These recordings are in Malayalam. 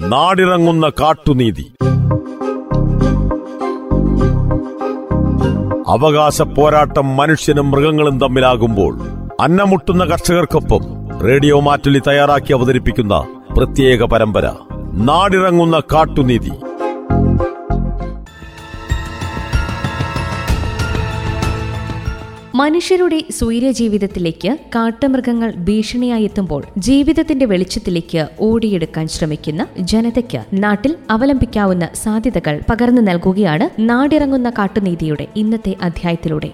നാടിറങ്ങുന്ന കാട്ടുനീതി. അവകാശ പോരാട്ടം മനുഷ്യനും മൃഗങ്ങളും തമ്മിലാകുമ്പോൾ അന്നമുട്ടുന്ന കർഷകർക്കൊപ്പം റേഡിയോ മാറ്റുലി തയ്യാറാക്കി അവതരിപ്പിക്കുന്ന പ്രത്യേക പരമ്പര നാടിറങ്ങുന്ന കാട്ടുനീതി. മനുഷ്യരുടെ സ്വൈര്യജീവിതത്തിലേക്ക് കാട്ടുമൃഗങ്ങൾ ഭീഷണിയായി എത്തുമ്പോൾ ജീവിതത്തിന്റെ വെളിച്ചത്തിലേക്ക് ഓടിയെടുക്കാൻ ശ്രമിക്കുന്ന ജനതയ്ക്ക് നാട്ടിൽ അവലംബിക്കാവുന്ന സാധ്യതകൾ പകർന്നു നൽകുകയാണ് നാടിറങ്ങുന്ന കാട്ടുനീതിയുടെ ഇന്നത്തെ അധ്യായത്തിലൂടെ.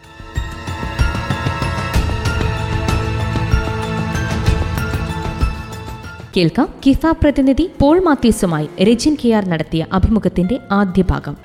കേൾക്കാം. കിഫ പ്രതിനിധി പോൾ മാത്യൂസുമായി രജിൻ കെ ആർ നടത്തിയ അഭിമുഖത്തിന്റെ ആദ്യ ഭാഗം.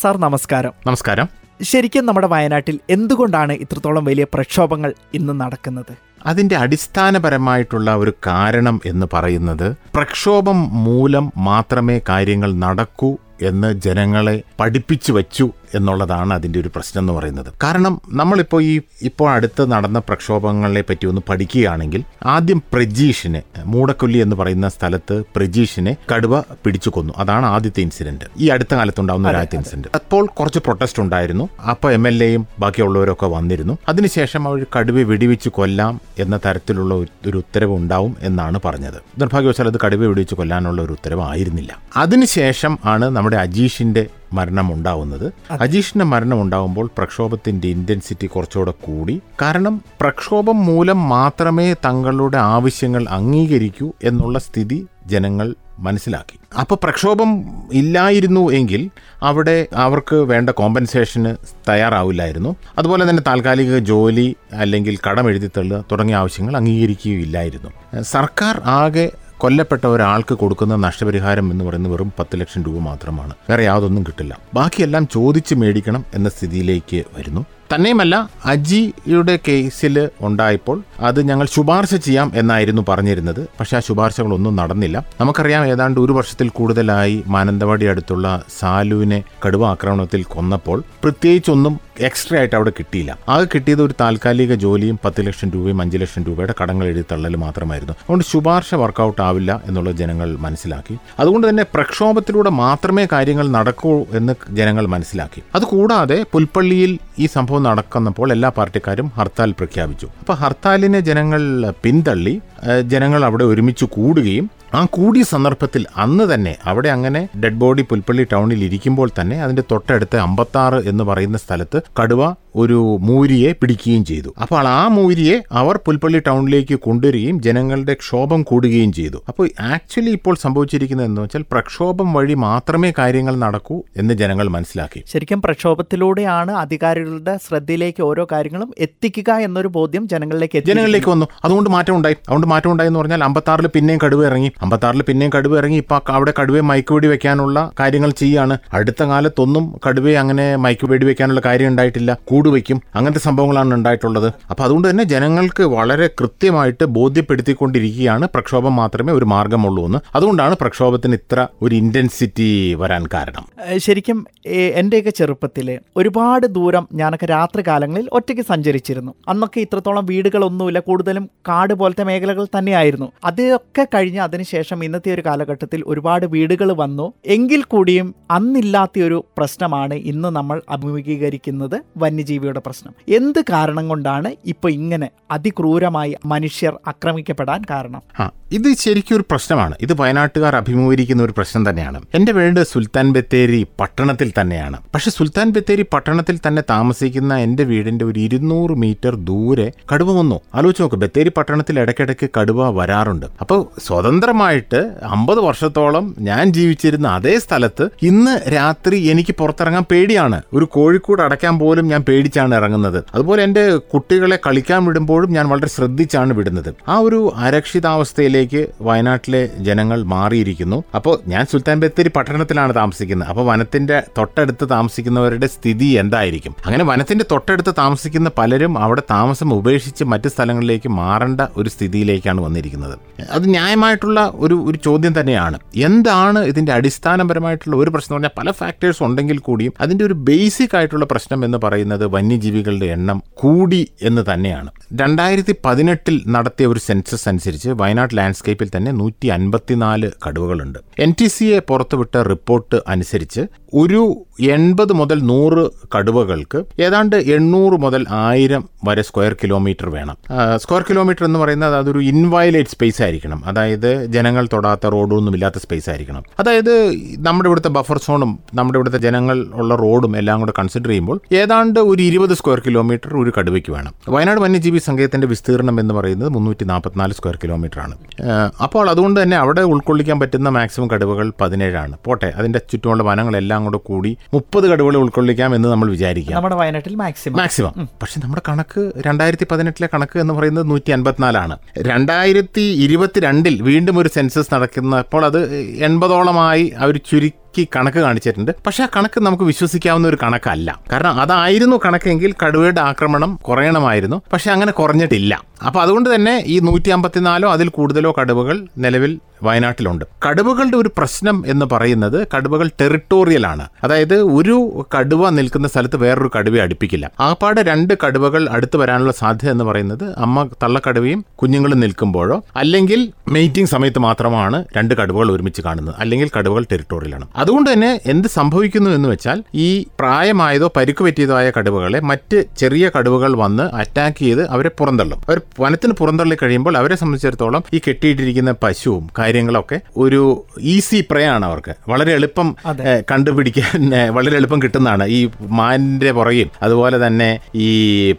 സാർ നമസ്കാരം. നമസ്കാരം. ശരിക്കും നമ്മുടെ വയനാട്ടിൽ എന്തുകൊണ്ടാണ് ഇത്രത്തോളം വലിയ പ്രക്ഷോഭങ്ങൾ ഇന്ന് നടക്കുന്നത്? അതിന്റെ അടിസ്ഥാനപരമായിട്ടുള്ള ഒരു കാരണം എന്ന് പറയുന്നത് പ്രക്ഷോഭം മൂലം മാത്രമേ കാര്യങ്ങൾ നടക്കൂ എന്ന് ജനങ്ങളെ പഠിപ്പിച്ചു വച്ചു എന്നുള്ളതാണ് അതിന്റെ ഒരു പ്രശ്നം എന്ന് പറയുന്നത്. കാരണം നമ്മളിപ്പോൾ ഈ ഇപ്പോൾ അടുത്ത് നടന്ന പ്രക്ഷോഭങ്ങളെ പറ്റി ഒന്ന് പഠിക്കുകയാണെങ്കിൽ ആദ്യം പ്രജീഷിനെ മൂടക്കൊല്ലി എന്ന് പറയുന്ന സ്ഥലത്ത് പ്രജീഷിനെ കടുവ പിടിച്ചു കൊന്നു. അതാണ് ആദ്യത്തെ ഇൻസിഡന്റ്. ഈ അടുത്ത കാലത്തുണ്ടാവുന്ന ഒരു ആദ്യത്തെ ഇൻസിഡന്റ്. അപ്പോൾ കുറച്ച് പ്രൊട്ടസ്റ്റ് ഉണ്ടായിരുന്നു. അപ്പോൾ എം എൽ എയും ബാക്കിയുള്ളവരൊക്കെ വന്നിരുന്നു. അതിനുശേഷം അവർ കടുവയെ വെടിവെച്ച് കൊല്ലാം എന്ന തരത്തിലുള്ള ഒരു- ഉത്തരവ് ഉണ്ടാവും എന്നാണ് പറഞ്ഞത്. നിർഭാഗ്യവശാൽ അത് കടുവയെ വെടിവെച്ച് കൊല്ലാനുള്ള ഒരു ഉത്തരവായിരുന്നില്ല. അതിനുശേഷം ആണ് നമ്മുടെ അജീഷിന്റെ മരണം ഉണ്ടാവുന്നത് അജീഷിന്റെ മരണം ഉണ്ടാവുമ്പോൾ പ്രക്ഷോഭത്തിന്റെ ഇന്റൻസിറ്റി കുറച്ചുകൂടെ കൂടി. കാരണം പ്രക്ഷോഭം മൂലം മാത്രമേ തങ്ങളുടെ ആവശ്യങ്ങൾ അംഗീകരിക്കൂ എന്നുള്ള സ്ഥിതി ജനങ്ങൾ മനസ്സിലാക്കി. അപ്പോൾ പ്രക്ഷോഭം ഇല്ലായിരുന്നു എങ്കിൽ അവിടെ അവർക്ക് വേണ്ട കോമ്പൻസേഷന് തയ്യാറാവില്ലായിരുന്നു. അതുപോലെ തന്നെ താൽക്കാലിക ജോലി അല്ലെങ്കിൽ കടം എഴുതിത്തള്ളുക തുടങ്ങിയ ആവശ്യങ്ങൾ അംഗീകരിക്കുകയില്ലായിരുന്നു. സർക്കാർ ആകെ കൊല്ലപ്പെട്ട ഒരാൾക്ക് കൊടുക്കുന്ന നഷ്ടപരിഹാരം എന്ന് പറയുന്നത് വെറും പത്ത് ലക്ഷം രൂപ മാത്രമാണ്. വേറെ യാതൊന്നും കിട്ടില്ല. ബാക്കിയെല്ലാം ചോദിച്ച് മേടിക്കണം എന്ന സ്ഥിതിയിലേക്ക് വരുന്നു. തന്നെയുമല്ല അജിയുടെ കേസിൽ ഉണ്ടായപ്പോൾ അത് ഞങ്ങൾ ശുപാർശ ചെയ്യാം എന്നായിരുന്നു പറഞ്ഞിരുന്നത്. പക്ഷെ ആ ശുപാർശകളൊന്നും നടന്നില്ല. നമുക്കറിയാം ഏതാണ്ട് ഒരു വർഷത്തിൽ കൂടുതലായി മാനന്തവാടി അടുത്തുള്ള സാലുവിനെ കടുവ ആക്രമണത്തിൽ കൊന്നപ്പോൾ പ്രത്യേകിച്ചൊന്നും എക്സ്ട്രാ ആയിട്ട് അവിടെ കിട്ടിയില്ല. ആകെ കിട്ടിയത് ഒരു താൽക്കാലിക ജോലിയും പത്ത് ലക്ഷം രൂപയും അഞ്ച് ലക്ഷം രൂപയുടെ കടങ്ങൾ എഴുതി തള്ളൽ മാത്രമായിരുന്നു. അതുകൊണ്ട് ശുപാർശ വർക്കൗട്ട് ആവില്ല എന്നുള്ളത് ജനങ്ങൾ മനസ്സിലാക്കി. അതുകൊണ്ട് തന്നെ പ്രക്ഷോഭത്തിലൂടെ മാത്രമേ കാര്യങ്ങൾ നടക്കൂ എന്ന് ജനങ്ങൾ മനസ്സിലാക്കി. അതുകൂടാതെ പുൽപ്പള്ളിയിൽ ഈ സംഭവം നടക്കുന്നപ്പോൾ എല്ലാ പാർട്ടിക്കാരും ഹർത്താൽ പ്രഖ്യാപിച്ചു. അപ്പോൾ ഹർത്താലിനെ ജനങ്ങൾ പിന്തള്ളി ജനങ്ങൾ അവിടെ ഒരുമിച്ച് കൂടുകയും ആ കൂടിയ സന്ദർഭത്തിൽ അന്ന് തന്നെ അവിടെ അങ്ങനെ ഡെഡ് ബോഡി പുൽപ്പള്ളി ടൗണിൽ ഇരിക്കുമ്പോൾ തന്നെ അതിന്റെ തൊട്ടടുത്ത് അമ്പത്താറ് എന്ന് പറയുന്ന സ്ഥലത്ത് കടുവ ഒരു മൂരിയെ പിടിക്കുകയും ചെയ്തു. അപ്പോൾ ആ മൂരിയെ അവർ പുൽപ്പള്ളി ടൗണിലേക്ക് കൊണ്ടുവരികയും ജനങ്ങളുടെ ക്ഷോഭം കൂടുകയും ചെയ്തു. അപ്പോൾ ആക്ച്വലി ഇപ്പോൾ സംഭവിച്ചിരിക്കുന്നത് എന്ന് വെച്ചാൽ പ്രക്ഷോഭം വഴി മാത്രമേ കാര്യങ്ങൾ നടക്കൂ എന്ന് ജനങ്ങൾ മനസ്സിലാക്കി. ശരിക്കും പ്രക്ഷോഭത്തിലൂടെയാണ് അധികാരികളുടെ ശ്രദ്ധയിലേക്ക് ഓരോ കാര്യങ്ങളും എത്തിക്കുക എന്നൊരു ബോധ്യം ജനങ്ങളിലേക്ക് ജനങ്ങളിലേക്ക് വന്നു. അതുകൊണ്ട് മാറ്റം ഉണ്ടായി. അതുകൊണ്ട് മാറ്റം ഉണ്ടായി എന്ന് പറഞ്ഞാൽ അമ്പത്താറിൽ പിന്നെയും കടുവ ഇറങ്ങി. അമ്പത്താറിൽ പിന്നെയും കടുവ ഇറങ്ങി. ഇപ്പൊ അവിടെ കടുവയെ മയക്കുവെടി വെക്കാനുള്ള കാര്യങ്ങൾ ചെയ്യാണ് അടുത്ത കാലത്തൊന്നും കടുവയെ അങ്ങനെ മയക്കുവെടി വെക്കാനുള്ള കാര്യം ഉണ്ടായിട്ടില്ല. കൂട് വയ്ക്കും അങ്ങനത്തെ സംഭവങ്ങളാണ് ഉണ്ടായിട്ടുള്ളത്. അപ്പോൾ അതുകൊണ്ട് തന്നെ ജനങ്ങൾക്ക് വളരെ കൃത്യമായിട്ട് ബോധ്യപ്പെടുത്തിക്കൊണ്ടിരിക്കുകയാണ് പ്രക്ഷോഭം മാത്രമേ ഒരു മാർഗമുള്ളൂ എന്ന്. അതുകൊണ്ടാണ് പ്രക്ഷോഭത്തിന് ഇത്ര ഒരു ഇന്റൻസിറ്റി വരാൻ കാരണം. ശരിക്കും എന്റെയൊക്കെ ചെറുപ്പത്തിൽ ഒരുപാട് ദൂരം ഞാനൊക്കെ രാത്രി കാലങ്ങളിൽ ഒറ്റയ്ക്ക് സഞ്ചരിച്ചിരുന്നു. അന്നൊക്കെ ഇത്രത്തോളം വീടുകളൊന്നുമില്ല. കൂടുതലും കാട് പോലത്തെ മേഖലകൾ തന്നെയായിരുന്നു. അതൊക്കെ കഴിഞ്ഞ് അതിനുശേഷം ഇന്നത്തെ ഒരു കാലഘട്ടത്തിൽ ഒരുപാട് വീടുകൾ വന്നു. എങ്കിൽ കൂടിയും അന്നില്ലാത്ത ഒരു പ്രശ്നമാണ് ഇന്ന് നമ്മൾ അഭിമുഖീകരിക്കുന്നത് വന്യജീവിയുടെ പ്രശ്നം. എന്ത് കാരണം കൊണ്ടാണ് ഇപ്പോൾ ഇങ്ങനെ അതിക്രൂരമായി മനുഷ്യർ ആക്രമിക്കപ്പെടാൻ കാരണം? ഇത് ശരിക്കും ഒരു പ്രശ്നമാണ്. ഇത് വയനാട്ടുകാർ അഭിമുഖീകരിക്കുന്ന ഒരു പ്രശ്നം തന്നെയാണ്. എന്റെ വീട് സുൽത്താൻ ബത്തേരി പട്ടണത്തിൽ തന്നെയാണ്. പക്ഷെ സുൽത്താൻ ബത്തേരി പട്ടണത്തിൽ തന്നെ താമസിക്കുന്ന എന്റെ വീടിന്റെ ഒരു ഇരുന്നൂറ് മീറ്റർ ദൂരെ കടുവ വന്നു. ആലോചിച്ച് നോക്ക് ബത്തേരി പട്ടണത്തിൽ ഇടയ്ക്കിടയ്ക്ക് കടുവ വരാറുണ്ട്. അപ്പോൾ സ്വതന്ത്രമായിട്ട് അമ്പത് വർഷത്തോളം ഞാൻ ജീവിച്ചിരുന്ന അതേ സ്ഥലത്ത് ഇന്ന് രാത്രി എനിക്ക് പുറത്തിറങ്ങാൻ പേടിയാണ്. ഒരു കോഴിക്കൂട് അടയ്ക്കാൻ പോലും ഞാൻ പേടിച്ചാണ് ഇറങ്ങുന്നത്. അതുപോലെ എന്റെ കുട്ടികളെ കളിക്കാൻ വിടുമ്പോഴും ഞാൻ വളരെ ശ്രദ്ധിച്ചാണ് വിടുന്നത്. ആ ഒരു അരക്ഷിതാവസ്ഥയിലേക്ക് വയനാട്ടിലെ ജനങ്ങൾ മാറിയിരിക്കുന്നു. അപ്പോൾ ഞാൻ സുൽത്താൻ ബത്തേരി പട്ടണത്തിലാണ് താമസിക്കുന്നത്. അപ്പോൾ വനത്തിന്റെ തൊട്ടടുത്ത് താമസിക്കുന്നവരുടെ സ്ഥിതി എന്തായിരിക്കും? അങ്ങനെ വനത്തിന്റെ തൊട്ടടുത്ത് താമസിക്കുന്ന പലരും അവിടെ താമസം ഉപേക്ഷിച്ച് മറ്റ് സ്ഥലങ്ങളിലേക്ക് മാറേണ്ട ഒരു സ്ഥിതിയിലേക്കാണ് വന്നിരിക്കുന്നത്. അത് ന്യായമായിട്ടുള്ള ഒരു ഒരു ചോദ്യം തന്നെയാണ്. എന്താണ് ഇതിന്റെ അടിസ്ഥാനപരമായിട്ടുള്ള ഒരു പ്രശ്നം പറഞ്ഞാൽ പല ഫാക്ടേഴ്സ് ഉണ്ടെങ്കിൽ കൂടിയും അതിന്റെ ഒരു ബേസിക് ആയിട്ടുള്ള പ്രശ്നം എന്ന് പറയുന്നത് വന്യജീവികളുടെ എണ്ണം കൂടി എന്ന് തന്നെയാണ്. രണ്ടായിരത്തി പതിനെട്ടിൽ നടത്തിയ ഒരു സെൻസസ് അനുസരിച്ച് വയനാട് ലാൻഡ്സ്കേപ്പിൽ തന്നെ നൂറ്റി അൻപത്തിനാല് കടുവകളുണ്ട് എൻ ടി സിയെ പുറത്തുവിട്ട റിപ്പോർട്ട് അനുസരിച്ച് ഒരു എൺപത് മുതൽ നൂറ് കടുവകൾക്ക് ഏതാണ്ട് എണ്ണൂറ് മുതൽ ആയിരം വരെ സ്ക്വയർ കിലോമീറ്റർ വേണം. സ്ക്വയർ കിലോമീറ്റർ എന്ന് പറയുന്നത് അതൊരു ഇൻവയലേറ്റ് സ്പേസ് ആയിരിക്കണം. അതായത് ജനങ്ങൾ തൊടാത്ത റോഡൊന്നും ഇല്ലാത്ത സ്പേസ് ആയിരിക്കണം. അതായത് നമ്മുടെ ഇവിടുത്തെ ബഫർ സോണും നമ്മുടെ ഇവിടുത്തെ ജനങ്ങൾ ഉള്ള റോഡും എല്ലാം കൂടെ കൺസിഡർ ചെയ്യുമ്പോൾ ഏതാണ്ട് ഒരു ഇരുപത് സ്ക്വയർ കിലോമീറ്റർ ഒരു കടുവയ്ക്ക് വേണം. വയനാട് വന്യജീവി സങ്കേതത്തിന്റെ വിസ്തീർണം എന്ന് പറയുന്നത് മുന്നൂറ്റി നാൽപ്പത്തിനാല് സ്ക്വയർ കിലോമീറ്റർ ആണ് അപ്പോൾ അതുകൊണ്ട് തന്നെ അവിടെ ഉൾക്കൊള്ളിക്കാൻ പറ്റുന്ന മാക്സിമം കടുവകൾ പതിനേഴാണ്. പോട്ടെ അതിന്റെ ചുറ്റുമുള്ള വനങ്ങളെല്ലാം കൂടെ കൂടി മുപ്പത് കടുവകളെ ഉൾക്കൊള്ളിക്കാം എന്ന് നമ്മൾ വിചാരിക്കാം. നമ്മുടെ വയനാട്ടിൽ മാക്സിമം മാക്സിമം പക്ഷെ നമ്മുടെ കണക്ക് രണ്ടായിരത്തി പതിനെട്ടിലെ കണക്ക് എന്ന് പറയുന്നത് നൂറ്റി അൻപത്തിനാലാണ് രണ്ടായിരത്തി ഇരുപത്തിരണ്ടിൽ വീണ്ടും ഒരു സെൻസസ് നടക്കുന്നപ്പോൾ അത് എൺപതോളമായി അവർ ചുരുക്കി കണക്ക് കാണിച്ചിട്ടുണ്ട്. പക്ഷെ ആ കണക്ക് നമുക്ക് വിശ്വസിക്കാവുന്ന ഒരു കണക്കല്ല. കാരണം അതായിരുന്നു കണക്കെങ്കിൽ കടുവയുടെ ആക്രമണം കുറയണമായിരുന്നു. പക്ഷെ അങ്ങനെ കുറഞ്ഞിട്ടില്ല. അപ്പോൾ അതുകൊണ്ട് തന്നെ ഈ നൂറ്റി അമ്പത്തിനാലോ അതിൽ കൂടുതലോ കടുവകൾ നിലവിൽ വയനാട്ടിലുണ്ട്. കടുവകളുടെ ഒരു പ്രശ്നം എന്ന് പറയുന്നത് കടുവകൾ ടെറിട്ടോറിയൽ ആണ്. അതായത് ഒരു കടുവ നിൽക്കുന്ന സ്ഥലത്ത് വേറൊരു കടുവയെ അടുപ്പിക്കില്ല. ആപ്പാടെ രണ്ട് കടുവകൾ അടുത്ത് വരാനുള്ള സാധ്യത എന്ന് പറയുന്നത് അമ്മ തള്ളക്കടുവയും കുഞ്ഞുങ്ങളും നിൽക്കുമ്പോഴോ അല്ലെങ്കിൽ മെയ്റ്റിംഗ് സമയത്ത് മാത്രമാണ് രണ്ട് കടുവകൾ ഒരുമിച്ച് കാണുന്നത്. അല്ലെങ്കിൽ കടുവകൾ ടെറിട്ടോറിയലാണ് അതുകൊണ്ട് തന്നെ എന്ത് സംഭവിക്കുന്നു എന്ന് വെച്ചാൽ ഈ പ്രായമായതോ പരിക്ക് പറ്റിയതോ ആയ കടുവകളെ മറ്റ് ചെറിയ കടുവകൾ വന്ന് അറ്റാക്ക് ചെയ്ത് അവരെ പുറന്തള്ളും. അവർ വനത്തിന് പുറന്തള്ളി കഴിയുമ്പോൾ അവരെ സംബന്ധിച്ചിടത്തോളം ഈ കെട്ടിയിട്ടിരിക്കുന്ന പശുവും കാര്യങ്ങളൊക്കെ ഒരു ഈസി പ്രയാണ് അവർക്ക്. വളരെ എളുപ്പം കണ്ടുപിടിക്കാൻ വളരെ എളുപ്പം കിട്ടുന്നതാണ്. ഈ മാനിന്റെ പുറകെയും അതുപോലെ തന്നെ ഈ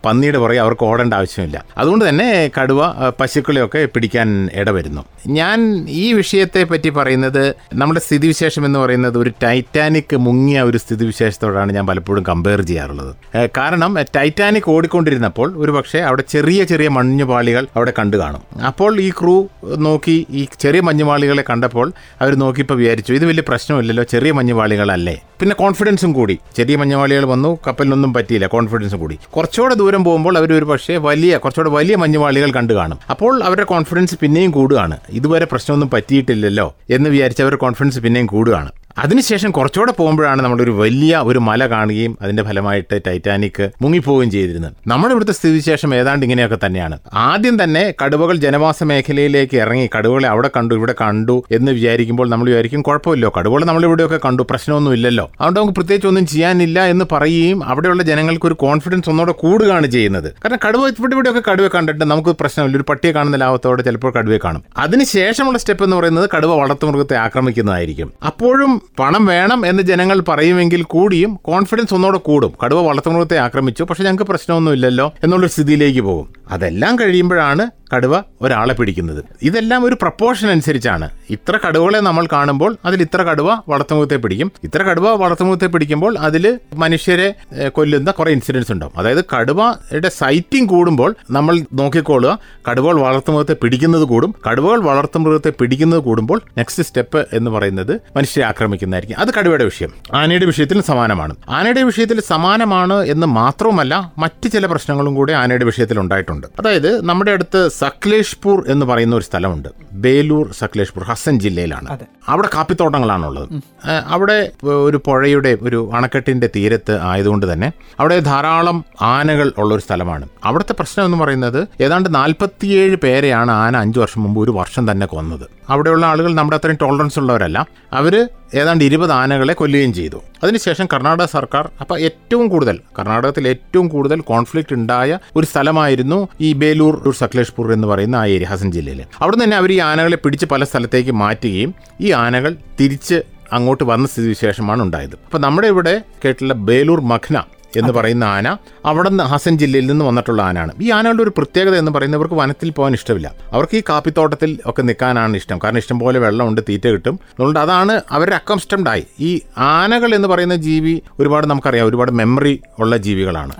പന്നിയുടെ പുറകെ അവർക്ക് ഓടേണ്ട ആവശ്യമില്ല. അതുകൊണ്ട് തന്നെ കടുവ പശുക്കളെയൊക്കെ പിടിക്കാൻ ഇടവരുന്നു. ഞാൻ ഈ വിഷയത്തെ പറ്റി പറയുന്നത് നമ്മുടെ സ്ഥിതിവിശേഷം എന്ന് പറയുന്നത് ഒരു ടൈറ്റാനിക് മുങ്ങിയ ഒരു സ്ഥിതിവിശേഷത്തോടാണ് ഞാൻ പലപ്പോഴും കമ്പയർ ചെയ്യാറുള്ളത്. കാരണം ടൈറ്റാനിക് ഓടിക്കൊണ്ടിരുന്നപ്പോൾ ഒരു പക്ഷേ അവിടെ ചെറിയ ചെറിയ മഞ്ഞുപാളികൾ അവിടെ കണ്ടു കാണും. അപ്പോൾ ഈ ക്രൂ നോക്കി ഈ ചെറിയ മഞ്ഞുപാളികളെ കണ്ടപ്പോൾ അവർ നോക്കിയപ്പോൾ വിചാരിച്ചു ഇത് വലിയ പ്രശ്നമില്ലല്ലോ ചെറിയ മഞ്ഞുപാളികളല്ലേ? പിന്നെ കോൺഫിഡൻസും കൂടി. ചെറിയ മഞ്ഞുപാളികൾ വന്നു കപ്പലിനൊന്നും പറ്റിയില്ല കോൺഫിഡൻസും കൂടി. കുറച്ചുകൂടെ ദൂരം പോകുമ്പോൾ അവർ ഒരു പക്ഷേ വലിയ കുറച്ചുകൂടെ വലിയ മഞ്ഞുപാളികൾ കണ്ടു കാണും. അപ്പോൾ അവരുടെ കോൺഫിഡൻസ് പിന്നെയും കൂടുകയാണ്. ഇതുവരെ പ്രശ്നമൊന്നും പറ്റിയിട്ടില്ലല്ലോ എന്ന് വിചാരിച്ച് അവരുടെ കോൺഫിഡൻസ് പിന്നെയും കൂടുകയാണ്. അതിനുശേഷം കുറച്ചുകൂടെ പോകുമ്പോഴാണ് നമ്മളൊരു വലിയ ഒരു മല കാണുകയും അതിന്റെ ഫലമായിട്ട് ടൈറ്റാനിക് മുങ്ങിപ്പോവുകയും ചെയ്തിരുന്നത്. നമ്മുടെ ഇവിടുത്തെ സ്ഥിതിവിശേഷം ഏതാണ്ട് ഇങ്ങനെയൊക്കെ തന്നെയാണ്. ആദ്യം തന്നെ കടുവകൾ ജനവാസ മേഖലയിലേക്ക് ഇറങ്ങി കടുവകളെ അവിടെ കണ്ടു ഇവിടെ കണ്ടു എന്ന് വിചാരിക്കുമ്പോൾ നമ്മൾ വിചാരിക്കും കുഴപ്പമില്ലോ. കടുവകൾ നമ്മളിവിടെയൊക്കെ കണ്ടു പ്രശ്നമൊന്നും ഇല്ലല്ലോ. അതുകൊണ്ട് നമുക്ക് പ്രത്യേകിച്ച് ഒന്നും ചെയ്യാനില്ല എന്ന് പറയുകയും അവിടെയുള്ള ജനങ്ങൾക്ക് ഒരു കോൺഫിഡൻസ് ഒന്നുകൂടെ കൂടുകയാണ് ചെയ്യുന്നത്. കാരണം കടുവ ഇവിടെ ഇവിടെയൊക്കെ കടുവ കണ്ടിട്ട് നമുക്ക് പ്രശ്നമില്ല. ഒരു പട്ടിയെ കാണുന്ന ലാഭത്തോടെ ചിലപ്പോൾ കടുവയെ കാണും. അതിനുശേഷമുള്ള സ്റ്റെപ്പ് എന്ന് പറയുന്നത് കടുവ വളർത്തുമൃഗത്തെ ആക്രമിക്കുന്നതായിരിക്കും. അപ്പോഴും പണം വേണം എന്ന് ജനങ്ങൾ പറയുമെങ്കിൽ കൂടിയും കോൺഫിഡൻസ് ഒന്നുകൂടെ കൂടും. കടുവ വളർത്തുമൃഗത്തെ ആക്രമിച്ചു. പക്ഷെ ഞങ്ങൾക്ക് പ്രശ്നമൊന്നുമില്ലല്ലോ എന്നുള്ളൊരു സ്ഥിതിയിലേക്ക് പോകും. അതെല്ലാം കഴിയുമ്പോഴാണ് കടുവ ഒരാളെ പിടിക്കുന്നത്. ഇതെല്ലാം ഒരു പ്രപ്പോർഷൻ അനുസരിച്ചാണ്. ഇത്ര കടുവകളെ നമ്മൾ കാണുമ്പോൾ അതിൽ ഇത്ര കടുവ വളർത്തുമുഖത്തെ പിടിക്കും. ഇത്ര കടുവ വളർത്തുമുഖത്തെ പിടിക്കുമ്പോൾ അതിൽ മനുഷ്യരെ കൊല്ലുന്ന കുറേ ഇൻസിഡൻസ് ഉണ്ടാവും. അതായത് കടുവയുടെ സൈറ്റിംഗ് കൂടുമ്പോൾ നമ്മൾ നോക്കിക്കൊള്ളുക കടുവകൾ വളർത്തുമൃഗത്തെ പിടിക്കുന്നത് കൂടും. കടുവകൾ വളർത്തുമൃഗത്തെ പിടിക്കുന്നത് കൂടുമ്പോൾ നെക്സ്റ്റ് സ്റ്റെപ്പ് എന്ന് പറയുന്നത് മനുഷ്യരെ ആക്രമിക്കുന്നതായിരിക്കും. അത് കടുവയുടെ വിഷയം. ആനയുടെ വിഷയത്തിൽ സമാനമാണ്. ആനയുടെ വിഷയത്തിൽ സമാനമാണ് എന്ന് മാത്രവുമല്ല മറ്റ് ചില പ്രശ്നങ്ങളും കൂടി ആനയുടെ വിഷയത്തിൽ ഉണ്ടായിട്ടുണ്ട്. അതായത് നമ്മുടെ അടുത്ത് സക്ലേഷ്പൂർ എന്ന് പറയുന്ന ഒരു സ്ഥലമുണ്ട്. ബേലൂർ സക്ലേഷ്പൂർ ഹസൻ ജില്ലയിലാണ്. അവിടെ കാപ്പിത്തോട്ടങ്ങളാണുള്ളത്. ഉള്ളത് അവിടെ ഒരു പുഴയുടെ ഒരു അണക്കെട്ടിന്റെ തീരത്ത് ആയതുകൊണ്ട് തന്നെ അവിടെ ധാരാളം ആനകൾ ഉള്ള ഒരു സ്ഥലമാണ്. അവിടുത്തെ പ്രശ്നം എന്ന് പറയുന്നത് ഏതാണ്ട് നാൽപ്പത്തിയേഴ് പേരെയാണ് ആന അഞ്ചു വർഷം മുമ്പ് ഒരു വർഷം തന്നെ കൊന്നത്. അവിടെയുള്ള ആളുകൾ നമ്മുടെ അത്രയും ടോളറൻസ് ഉള്ളവരല്ല. അവർ ഏതാണ്ട് ഇരുപത് ആനകളെ കൊല്ലുകയും ചെയ്തു. അതിനുശേഷം കർണാടക സർക്കാർ അപ്പോൾ ഏറ്റവും കൂടുതൽ കർണാടകത്തിൽ ഏറ്റവും കൂടുതൽ കോൺഫ്ലിക്റ്റ് ഉണ്ടായ ഒരു സ്ഥലമായിരുന്നു ഈ ബേലൂർ സക്ലേഷ്പൂർ എന്ന് പറയുന്ന ആ ഏരിയ ഹസൻ ജില്ലയിൽ അവിടെ തന്നെ അവർ ഈ ആനകളെ പിടിച്ച് പല സ്ഥലത്തേക്ക് മാറ്റുകയും ഈ ആനകൾ തിരിച്ച് അങ്ങോട്ട് വന്ന സ്ഥിതിവിശേഷമാണ് ഉണ്ടായത്. അപ്പോൾ നമ്മുടെ ഇവിടെ കേട്ടുള്ള ബേലൂർ മഖ്ന എന്ന് പറയുന്ന ആന അവിടെ നിന്ന് ഹസൻ ജില്ലയിൽ നിന്ന് വന്നിട്ടുള്ള ആനയാണ് ഈ ആനകളുടെ ഒരു പ്രത്യേകത എന്ന് പറയുന്നത് ഇവർക്ക് വനത്തിൽ പോകാൻ ഇഷ്ടമില്ല. അവർക്ക് ഈ കാപ്പിത്തോട്ടത്തിൽ ഒക്കെ നിൽക്കാനാണ് ഇഷ്ടം. കാരണം ഇഷ്ടംപോലെ വെള്ളമുണ്ട് തീറ്റ കിട്ടും. അതുകൊണ്ട് അതാണ് അവരുടെ അക്കംസ്റ്റംഡായി ഈ ആനകൾ എന്ന് പറയുന്ന ജീവി ഒരുപാട് നമുക്കറിയാം. ഒരുപാട് മെമ്മറി ഉള്ള ജീവികളാണ്.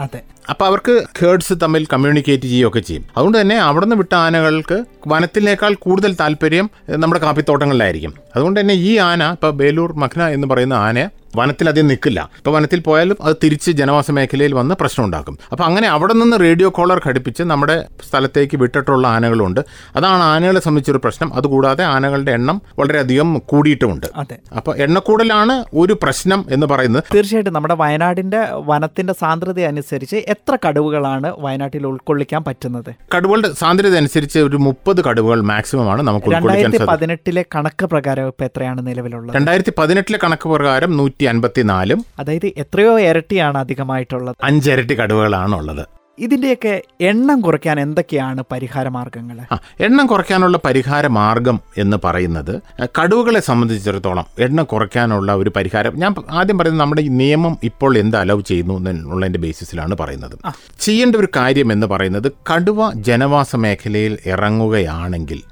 അപ്പോൾ അവർക്ക് കേഡ്സ് തമ്മിൽ കമ്മ്യൂണിക്കേറ്റ് ചെയ്യുകയൊക്കെ ചെയ്യും. അതുകൊണ്ട് തന്നെ അവിടെ നിന്ന് വിട്ട ആനകൾക്ക് വനത്തിനേക്കാൾ കൂടുതൽ താല്പര്യം നമ്മുടെ കാപ്പിത്തോട്ടങ്ങളിലായിരിക്കും. അതുകൊണ്ട് തന്നെ ഈ ആന ഇപ്പോൾ ബേലൂർ മഖ്ന എന്ന് പറയുന്ന ആനയെ വനത്തിൽ അധികം നിൽക്കില്ല. ഇപ്പോൾ വനത്തിൽ പോയാലും അത് തിരിച്ച് ജനവാസ മേഖലയിൽ വന്ന് പ്രശ്നം ഉണ്ടാക്കും അപ്പോൾ അങ്ങനെ അവിടെ നിന്ന് റേഡിയോ കോളർ ഘടിപ്പിച്ച് നമ്മുടെ സ്ഥലത്തേക്ക് വിട്ടിട്ടുള്ള ആനകളുണ്ട്. അതാണ് ആനകളെ സംബന്ധിച്ചൊരു പ്രശ്നം. അതുകൂടാതെ ആനകളുടെ എണ്ണം വളരെയധികം കൂടിയിട്ടുമുണ്ട്. അതെ. അപ്പോൾ എണ്ണക്കൂടലാണ് ഒരു പ്രശ്നം എന്ന് പറയുന്നത്. തീർച്ചയായിട്ടും നമ്മുടെ വയനാടിന്റെ വനത്തിന്റെ സാന്ദ്രത അനുസരിച്ച് എത്ര കടുവകളാണ് വയനാട്ടിൽ ഉൾക്കൊള്ളിക്കാൻ പറ്റുന്നത്? കടുവകളുടെ സാന്ദ്രത അനുസരിച്ച് ഒരു മുപ്പത് കടുവകൾ മാക്സിമം ആണ് നമുക്ക് ഉൾക്കൊള്ളിക്കാൻ പതിനെട്ടിലെ കണക്ക് പ്രകാരം ഇപ്പൊ എത്രയാണ് നിലവിലുള്ളത്? രണ്ടായിരത്തി പതിനെട്ടിലെ കണക്ക് പ്രകാരം നൂറ്റി അൻപത്തിനാലും അതായത് എത്രയോ ഇരട്ടിയാണ് അധികമായിട്ടുള്ളത്. അഞ്ചിരട്ടി കടുവകളാണ് ഉള്ളത് ഇതിന്റെയൊക്കെ എണ്ണം കുറയ്ക്കാൻ എന്തൊക്കെയാണ് പരിഹാര മാർഗങ്ങൾ എണ്ണം കുറയ്ക്കാനുള്ള പരിഹാര മാർഗം എന്ന് പറയുന്നത് കടുവകളെ സംബന്ധിച്ചിടത്തോളം എണ്ണം കുറയ്ക്കാനുള്ള ഒരു പരിഹാരം. ഞാൻ ആദ്യം പറയുന്നത് നമ്മുടെ ഈ നിയമം ഇപ്പോൾ എന്ത് അലൗ ചെയ്യുന്നു എന്നുള്ളതിന്റെ ബേസിസിലാണ് പറയുന്നത്. ചെയ്യേണ്ട ഒരു കാര്യം എന്ന് പറയുന്നത് കടുവ ജനവാസ മേഖലയിൽ ഇറങ്ങുകയാണെങ്കിൽ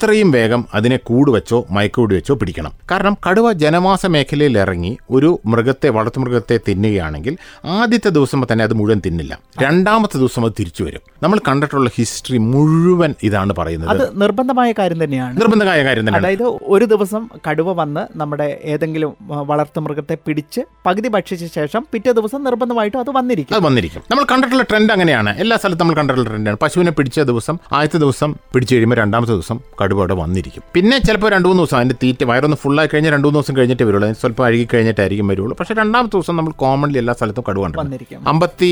എത്രയും വേഗം അതിനെ കൂടുവച്ചോ മയക്കൂടി വെച്ചോ പിടിക്കണം. കാരണം കടുവ ജനവാസ മേഖലയിൽ ഇറങ്ങി ഒരു മൃഗത്തെ വളർത്തുമൃഗത്തെ തിന്നുകയാണെങ്കിൽ ആദ്യത്തെ ദിവസം തന്നെ അത് മുഴുവൻ തിന്നില്ല. രണ്ടാമത്തെ ദിവസം അത് തിരിച്ചു വരും. നമ്മൾ കണ്ടിട്ടുള്ള ഹിസ്റ്ററി മുഴുവൻ ഇതാണ് പറയുന്നത്. അത് നിർബന്ധമായ കാര്യം തന്നെയാണ്. നിർബന്ധമായ കാര്യം തന്നെയാണ്. അതായത് ഒരു ദിവസം കടുവ വന്ന് നമ്മുടെ ഏതെങ്കിലും വളർത്തുമൃഗത്തെ പിടിച്ച് പകുതി ഭക്ഷിച്ച ശേഷം പിറ്റേ ദിവസം നിർബന്ധമായിട്ടും അത് വന്നിരിക്കും. അത് വന്നിരിക്കും. നമ്മൾ കണ്ടിട്ടുള്ള ട്രെൻഡ് അങ്ങനെയാണ്. എല്ലാ സ്ഥലത്തും നമ്മൾ കണ്ടിട്ടുള്ള ട്രെൻഡാണ്. പശുവിനെ പിടിച്ച ദിവസം ആദ്യത്തെ ദിവസം പിടിച്ചു കഴിയുമ്പോൾ രണ്ടാമത്തെ ദിവസം കടുവ അവിടെ വന്നിരിക്കും. പിന്നെ ചിലപ്പോൾ രണ്ട് മൂന്ന് ദിവസം അതിന്റെ തീറ്റ വയറൊന്ന് ഫുള്ളായി കഴിഞ്ഞാൽ രണ്ട് മൂന്ന് ദിവസം കഴിഞ്ഞിട്ടേ വരുള്ളൂ. അതിന് സ്വല്പം അഴുകി കഴിഞ്ഞിട്ടായിരിക്കും വരുള്ളൂ. പക്ഷേ രണ്ടാമത്തെ ദിവസം നമ്മൾ കോമൺലി എല്ലാ സ്ഥലത്തും കടുവ കണ്ടിരിക്കും വന്നിരിക്കും. അമ്പത്തി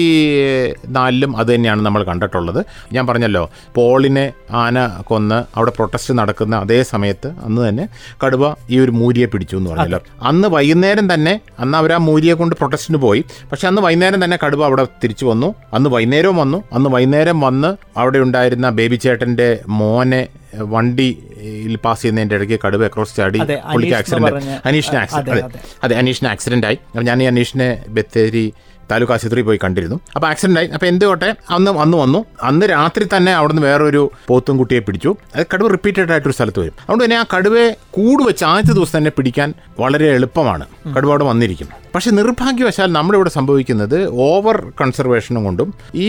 നാലിലും അത് തന്നെയാണ് നമ്മൾ കണ്ടിട്ടുള്ളത്. ഞാൻ പറഞ്ഞല്ലോ പോളിനെ ആന കൊന്ന് അവിടെ പ്രൊട്ടസ്റ്റ് നടക്കുന്ന അതേ സമയത്ത് അന്ന് തന്നെ കടുവ ഈ ഒരു മൂരിയെ പിടിച്ചു എന്ന് പറഞ്ഞല്ലോ. അന്ന് വൈകുന്നേരം തന്നെ അന്ന് അവർ ആ മൂരിയെ കൊണ്ട് പ്രൊട്ടസ്റ്റിന് പോയി. പക്ഷെ അന്ന് വൈകുന്നേരം തന്നെ കടുവ അവിടെ തിരിച്ചു വന്നു. അന്ന് വൈകുന്നേരവും വന്നു. അന്ന് വൈകുന്നേരം വന്ന് അവിടെ ഉണ്ടായിരുന്ന ബേബി ചേട്ടന്റെ മോനെ വണ്ടിയിൽ പാസ് ചെയ്യുന്നതിന്റെ ഇടയ്ക്ക് കടുവ അക്രോസ് ചാടി പുള്ളിക്ക് ആക്സിഡന്റ് അനീഷിന് ആക്സിഡന്റ് അതെ. അതെ. അനീഷിന് ആക്സിഡന്റ് ആയി. ഞാൻ ഈ അനീഷിനെ ബത്തേരി താലൂക്ക് ആശുപത്രിയിൽ പോയി കണ്ടിരുന്നു. അപ്പോൾ ആക്സിഡന്റ് ആയി. അപ്പോൾ എന്തുകൊട്ടെ അന്ന് അന്ന് വന്നു അന്ന് രാത്രി തന്നെ അവിടുന്ന് വേറൊരു പോത്തും കുട്ടിയെ പിടിച്ചു. അത് കടുവ റിപ്പീറ്റഡ് ആയിട്ടൊരു സ്ഥലത്ത് വരും. അതുകൊണ്ട് തന്നെ ആ കടുവയെ കൂട് വെച്ച് ആദ്യത്തെ ദിവസം തന്നെ പിടിക്കാൻ വളരെ എളുപ്പമാണ്. കടുവ അവിടെ വന്നിരിക്കും. പക്ഷേ നിർഭാഗ്യവശാൽ നമ്മുടെ ഇവിടെ സംഭവിക്കുന്നത് ഓവർ കൺസർവേഷനും കൊണ്ടും ഈ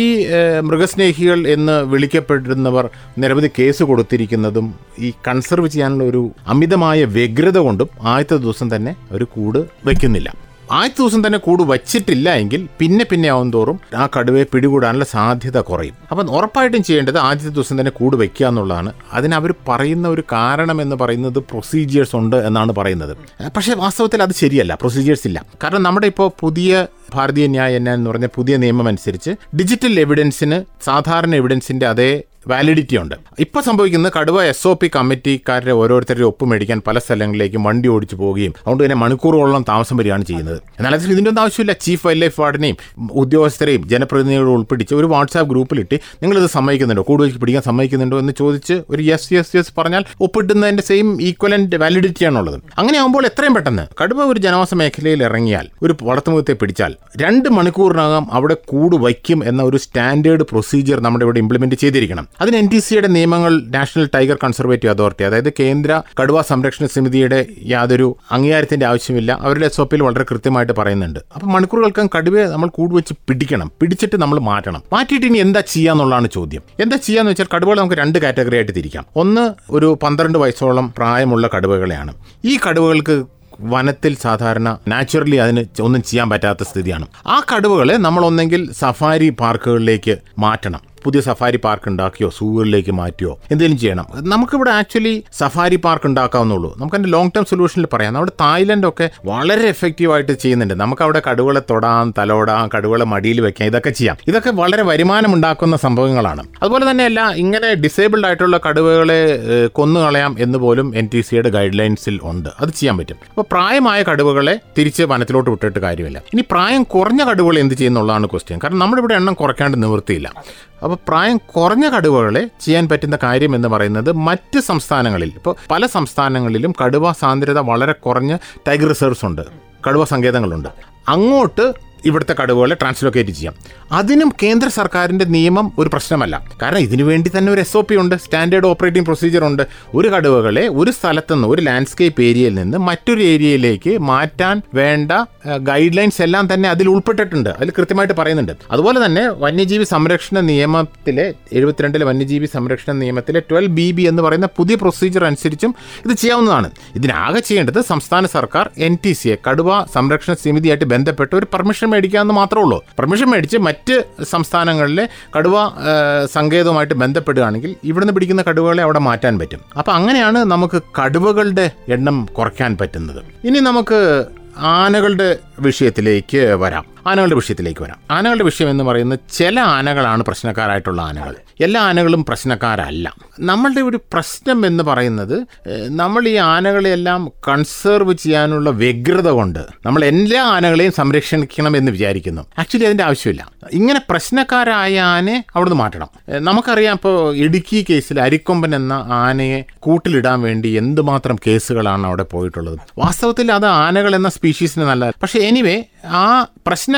മൃഗസ്നേഹികൾ എന്ന് വിളിക്കപ്പെടുന്നവർ നിരവധി കേസ് കൊടുത്തിരിക്കുന്നതും ഈ കൺസർവ് ചെയ്യാനുള്ള ഒരു അമിതമായ വ്യഗ്രത കൊണ്ടും ആദ്യത്തെ ദിവസം തന്നെ ഒരു കൂട് വെക്കുന്നില്ല. ആദ്യത്തെ ദിവസം തന്നെ കൂട് വച്ചിട്ടില്ല എങ്കിൽ പിന്നെ പിന്നെ ആവും തോറും ആ കടുവയെ പിടികൂടാനുള്ള സാധ്യത കുറയും. അപ്പം ഉറപ്പായിട്ടും ചെയ്യേണ്ടത് ആദ്യത്തെ ദിവസം തന്നെ കൂട് വയ്ക്കുക എന്നുള്ളതാണ്. അതിന് അവർ പറയുന്ന ഒരു കാരണം എന്ന് പറയുന്നത് പ്രൊസീജിയേഴ്സ് ഉണ്ട് എന്നാണ് പറയുന്നത്. പക്ഷേ വാസ്തവത്തിൽ അത് ശരിയല്ല. പ്രൊസീജിയേഴ്സ് ഇല്ല. കാരണം നമ്മുടെ ഇപ്പോൾ പുതിയ ഭാരതീയ ന്യായ എന്ന് പറഞ്ഞ പുതിയ നിയമം അനുസരിച്ച് ഡിജിറ്റൽ എവിഡൻസിന് സാധാരണ എവിഡൻസിന്റെ അതേ വാലിഡിറ്റി ഉണ്ട്. ഇപ്പോൾ സംഭവിക്കുന്നത് കടുവ എസ് ഒ പി കമ്മിറ്റിക്കാരുടെ ഓരോരുത്തരുടെ ഒപ്പ് മേടിക്കാൻ പല സ്ഥലങ്ങളിലേക്കും വണ്ടി ഓടിച്ചു പോവുകയും അതുകൊണ്ട് തന്നെ മണിക്കൂറുകളോളം താമസം വരികയാണ് ചെയ്യുന്നത്. എന്നാൽ അതിൽ ഇതിന്റെ ഒന്നും ആവശ്യമില്ല. ചീഫ് വൈൽഡ് ലൈഫ് വാർഡിനെയും ഉദ്യോഗസ്ഥരെയും ജനപ്രതിനിധികളെ ഉൾപ്പെടിച്ച് ഒരു വാട്സാപ്പ് ഗ്രൂപ്പിലിട്ട് നിങ്ങളിത് സമ്മതിക്കുന്നുണ്ടോ? കൂടുതൽ പിടിക്കാൻ സമ്മതിക്കുന്നുണ്ടോ എന്ന് ചോദിച്ച് ഒരു യെസ് യെസ് യെസ് പറഞ്ഞാൽ ഒപ്പിട്ടുന്നതിന്റെ സെയിം ഈക്വലന്റ് വാലിഡിറ്റി ആണുള്ളത്. അങ്ങനെ ആകുമ്പോൾ എത്രയും പെട്ടെന്ന് കടുവ ഒരു ജനവാസ മേഖലയിൽ ഇറങ്ങിയാൽ ഒരു വളർത്തുമൃഗത്തെ പിടിച്ചാൽ രണ്ട് മണിക്കൂറിനകം അവിടെ കൂട് വയ്ക്കും എന്ന ഒരു സ്റ്റാൻഡേർഡ് പ്രൊസീജിയർ നമ്മുടെ ഇവിടെ ഇംപ്ലിമെന്റ് ചെയ്തിരിക്കണം. അതിന് എൻ ടി സിയുടെ നിയമങ്ങൾ നാഷണൽ ടൈഗർ കൺസർവേറ്റീവ് അതോറിറ്റി അതായത് കേന്ദ്ര കടുവ സംരക്ഷണ സമിതിയുടെ യാതൊരു അംഗീകാരത്തിന്റെ ആവശ്യമില്ല. അവരുടെ എസ് ഒപ്പിൽ വളരെ കൃത്യമായിട്ട് പറയുന്നുണ്ട്. അപ്പം മണിക്കൂറുകൾക്കും കടുവയെ നമ്മൾ കൂടുവെച്ച് പിടിക്കണം. പിടിച്ചിട്ട് നമ്മൾ മാറ്റണം. മാറ്റിയിട്ട് ഇനി എന്താ ചെയ്യാന്നുള്ളതാണ് ചോദ്യം. എന്താ ചെയ്യാന്ന് വെച്ചാൽ കടുവകൾ നമുക്ക് രണ്ട് കാറ്റഗറി ആയിട്ട് തിരിക്കാം. ഒന്ന് ഒരു പന്ത്രണ്ട് വയസ്സോളം പ്രായമുള്ള കടുവകളെയാണ്. ഈ കടുവകൾക്ക് വനത്തിൽ സാധാരണ നാച്ചുറലി അതിന് ഒന്നും ചെയ്യാൻ പറ്റാത്ത സ്ഥിതിയാണ്. ആ കടുവകളെ നമ്മൾ ഒന്നെങ്കിൽ സഫാരി പാർക്കുകളിലേക്ക് മാറ്റണം. പുതിയ സഫാരി പാർക്ക് ഉണ്ടാക്കിയോ സൂവറിലേക്ക് മാറ്റിയോ എന്തെങ്കിലും ചെയ്യണം. നമുക്കിവിടെ ആക്ച്വലി സഫാരി പാർക്ക് ഉണ്ടാക്കാവുന്നുള്ളൂ. നമുക്ക് അതിന്റെ ലോങ് ടേം സൊല്യൂഷനിൽ പറയാം. നമ്മുടെ തായ്ലൻഡൊക്കെ വളരെ എഫക്റ്റീവായിട്ട് ചെയ്യുന്നുണ്ട്. നമുക്ക് അവിടെ കടുവകളെ തൊടാം തലോടാം കടുവകളെ മടിയിൽ വെക്കാം ഇതൊക്കെ ചെയ്യാം. ഇതൊക്കെ വളരെ വരുമാനം ഉണ്ടാക്കുന്ന സംഭവങ്ങളാണ്. അതുപോലെ തന്നെയല്ല ഇങ്ങനെ ഡിസേബിൾഡ് ആയിട്ടുള്ള കടുവകളെ കൊന്നു കൊന്നുകളയാം എന്ന് പോലും എൻ ടി സിയുടെ ഗൈഡ് ലൈൻസിൽ ഉണ്ട്. അത് ചെയ്യാൻ പറ്റും. അപ്പോൾ പ്രായമായ കടുവകളെ തിരിച്ച് വനത്തിലോട്ട് വിട്ടിട്ട് കാര്യമില്ല. ഇനി പ്രായം കുറഞ്ഞ കടുവകൾ എന്ത് ചെയ്യുന്നുള്ളതാണ് ക്വസ്റ്റ്യൻ കാരണം നമ്മുടെ ഇവിടെ എണ്ണം കുറയ്ക്കാണ്ട് നിവൃത്തിയില്ല. അപ്പോൾ പ്രായം കുറഞ്ഞ കടുവകളെ ചെയ്യാൻ പറ്റുന്ന കാര്യം എന്ന് പറയുന്നത് മറ്റ് സംസ്ഥാനങ്ങളിൽ ഇപ്പോൾ പല സംസ്ഥാനങ്ങളിലും കടുവ സാന്ദ്രത വളരെ കുറഞ്ഞ ടൈഗർ റിസർവ്സ് ഉണ്ട് കടുവ സങ്കേതങ്ങളുണ്ട്. അങ്ങോട്ട് ഇവിടുത്തെ കടുവകളെ ട്രാൻസ്ലൊക്കേറ്റ് ചെയ്യാം. അതിനും കേന്ദ്ര സർക്കാരിന്റെ നിയമം ഒരു പ്രശ്നമല്ല. കാരണം ഇതിനു വേണ്ടി തന്നെ ഒരു എസ് ഒ പി ഉണ്ട് സ്റ്റാൻഡേർഡ് ഓപ്പറേറ്റിംഗ് പ്രൊസീജിയർ ഉണ്ട്. ഒരു കടുവകളെ ഒരു സ്ഥലത്തു നിന്ന് ഒരു ലാൻഡ്സ്കേപ്പ് ഏരിയയിൽ നിന്ന് മറ്റൊരു ഏരിയയിലേക്ക് മാറ്റാൻ വേണ്ട ഗൈഡ് ലൈൻസ് എല്ലാം തന്നെ അതിൽ ഉൾപ്പെട്ടിട്ടുണ്ട്. അതിൽ കൃത്യമായിട്ട് പറയുന്നുണ്ട്. അതുപോലെ തന്നെ വന്യജീവി സംരക്ഷണ നിയമത്തിലെ എഴുപത്തിരണ്ടിലെ വന്യജീവി സംരക്ഷണ നിയമത്തിലെ ട്വൽവ് ബി ബി എന്ന് പറയുന്ന പുതിയ പ്രൊസീജിയർ അനുസരിച്ചും ഇത് ചെയ്യാവുന്നതാണ്. ഇതിനാകെ ചെയ്യേണ്ടത് സംസ്ഥാന സർക്കാർ എൻ ടി സിയെ കടുവ സംരക്ഷണ സമിതിയായിട്ട് ബന്ധപ്പെട്ട് ഒരു പെർമിഷൻ മേടിക്കാമെന്ന് മാത്രമേ ഉള്ളൂ. പെർമിഷൻ മേടിച്ച് മറ്റ് സംസ്ഥാനങ്ങളിലെ കടുവ സങ്കേതവുമായിട്ട് ബന്ധപ്പെടുകയാണെങ്കിൽ ഇവിടുന്ന് പിടിക്കുന്ന കടുവകളെ അവിടെ മാറ്റാൻ പറ്റും. അപ്പം അങ്ങനെയാണ് നമുക്ക് കടുവകളുടെ എണ്ണം കുറയ്ക്കാൻ പറ്റുന്നത്. ഇനി നമുക്ക് ആനകളുടെ വിഷയത്തിലേക്ക് വരാം. ആനകളുടെ വിഷയത്തിലേക്ക് വരാം. ആനകളുടെ വിഷയം എന്ന് പറയുന്നത് ചില ആനകളാണ് പ്രശ്നക്കാരായിട്ടുള്ള ആനകൾ. എല്ലാ ആനകളും പ്രശ്നക്കാരല്ല. നമ്മളുടെ ഒരു പ്രശ്നം എന്ന് പറയുന്നത് നമ്മൾ ഈ ആനകളെയെല്ലാം കൺസേർവ് ചെയ്യാനുള്ള വ്യഗ്രത കൊണ്ട് നമ്മൾ എല്ലാ ആനകളെയും സംരക്ഷിക്കണം എന്ന് വിചാരിക്കുന്നു. ആക്ച്വലി അതിന്റെ ആവശ്യമില്ല. ഇങ്ങനെ പ്രശ്നക്കാരായ ആനയെ അവിടുന്ന് മാറ്റണം. നമുക്കറിയാം ഇപ്പോൾ ഇടുക്കി കേസിൽ അരിക്കൊമ്പൻ എന്ന ആനയെ കൂട്ടിലിടാൻ വേണ്ടി എന്തുമാത്രം കേസുകളാണ് അവിടെ പോയിട്ടുള്ളത്. വാസ്തവത്തിൽ അത് ആനകൾ എന്ന സ്പീഷീസിന് നല്ല പക്ഷേ എനിവേ ആ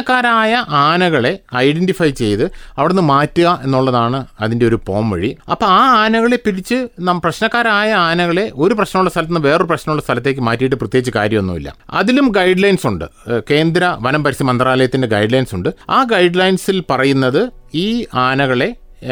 പ്രശ്നക്കാരായ ആനകളെ ഐഡന്റിഫൈ ചെയ്ത് അവിടുന്ന് മാറ്റുക എന്നുള്ളതാണ് അതിന്റെ ഒരു പോം വഴി. അപ്പോൾ ആ ആനകളെ പിടിച്ച് നം പ്രശ്നക്കാരായ ആനകളെ ഒരു പ്രശ്നമുള്ള സ്ഥലത്ത് നിന്ന് വേറൊരു പ്രശ്നമുള്ള സ്ഥലത്തേക്ക് മാറ്റിയിട്ട് പ്രത്യേകിച്ച് കാര്യമൊന്നുമില്ല. അതിലും ഗൈഡ് ലൈൻസ് ഉണ്ട് കേന്ദ്ര വനം പരിസ്ഥിതി മന്ത്രാലയത്തിന്റെ ഗൈഡ് ലൈൻസ് ഉണ്ട്. ആ ഗൈഡ് ലൈൻസിൽ പറയുന്നത് ഈ ആനകളെ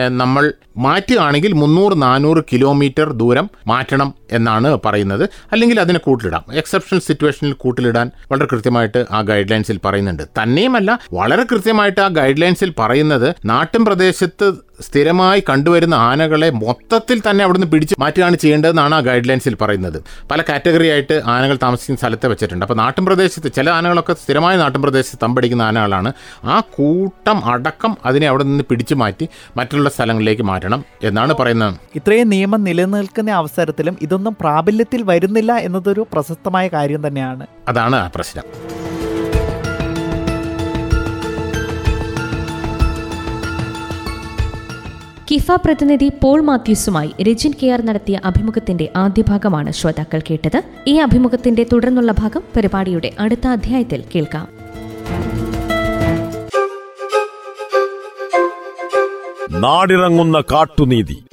നമ്മൾ മാറ്റുകയാണെങ്കിൽ മുന്നൂറ് നാനൂറ് കിലോമീറ്റർ ദൂരം മാറ്റണം എന്നാണ് പറയുന്നത്. അല്ലെങ്കിൽ അതിനെ കൂട്ടിലിടാം. എക്സെപ്ഷൻ സിറ്റുവേഷനിൽ കൂട്ടിലിടാൻ വളരെ കൃത്യമായിട്ട് ആ ഗൈഡ് ലൈൻസിൽ പറയുന്നുണ്ട്. തന്നെയുമല്ല വളരെ കൃത്യമായിട്ട് ആ ഗൈഡ് ലൈൻസിൽ പറയുന്നത് നാട്ടിൻ പ്രദേശത്ത് സ്ഥിരമായി കണ്ടുവരുന്ന ആനകളെ മൊത്തത്തിൽ തന്നെ അവിടുന്ന് പിടിച്ച് മാറ്റുകയാണ് ചെയ്യേണ്ടതെന്നാണ് ആ ഗൈഡ് ലൈൻസിൽ പറയുന്നത്. പല കാറ്റഗറി ആയിട്ട് ആനകൾ താമസിക്കുന്ന സ്ഥലത്തെ വെച്ചിട്ടുണ്ട്. അപ്പോൾ നാട്ടിൻ പ്രദേശത്ത് ചില ആനകളൊക്കെ സ്ഥിരമായ നാട്ടിൻ പ്രദേശത്ത് തമ്പടിക്കുന്ന ആനകളാണ്. ആ കൂട്ടം അടക്കം അതിനെ അവിടെ നിന്ന് പിടിച്ചു മാറ്റി മറ്റുള്ള സ്ഥലങ്ങളിലേക്ക് മാറ്റണം എന്നാണ് പറയുന്നത്. ഇത്രയും നിയമം നിലനിൽക്കുന്ന അവസരത്തിലും ഇതൊന്നും പ്രാബല്യത്തിൽ വരുന്നില്ല എന്നതൊരു പ്രശസ്തമായ കാര്യം തന്നെയാണ്. അതാണ് ആ പ്രശ്നം. കിഫ പ്രതിനിധി പോൾ മാത്യൂസുമായി രജിൻ കെ ആർ നടത്തിയ അഭിമുഖത്തിന്റെ ആദ്യ ഭാഗമാണ് ശ്രോതാക്കൾ കേട്ടത്. ഈ അഭിമുഖത്തിന്റെ തുടർന്നുള്ള ഭാഗം പരിപാടിയുടെ അടുത്ത അധ്യായത്തിൽ കേൾക്കാം. നാടിറങ്ങുന്ന കാട്ടുനീതി.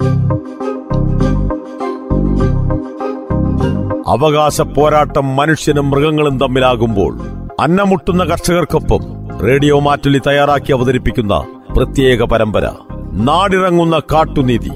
അവകാശ പോരാട്ടം മനുഷ്യനും മൃഗങ്ങളും തമ്മിലാകുമ്പോൾ അന്നമുട്ടുന്ന കർഷകർക്കൊപ്പം റേഡിയോ മാറ്റുലി തയ്യാറാക്കി അവതരിപ്പിക്കുന്ന പ്രത്യേക പരമ്പര. നാടിറങ്ങുന്ന കാട്ടുനീതി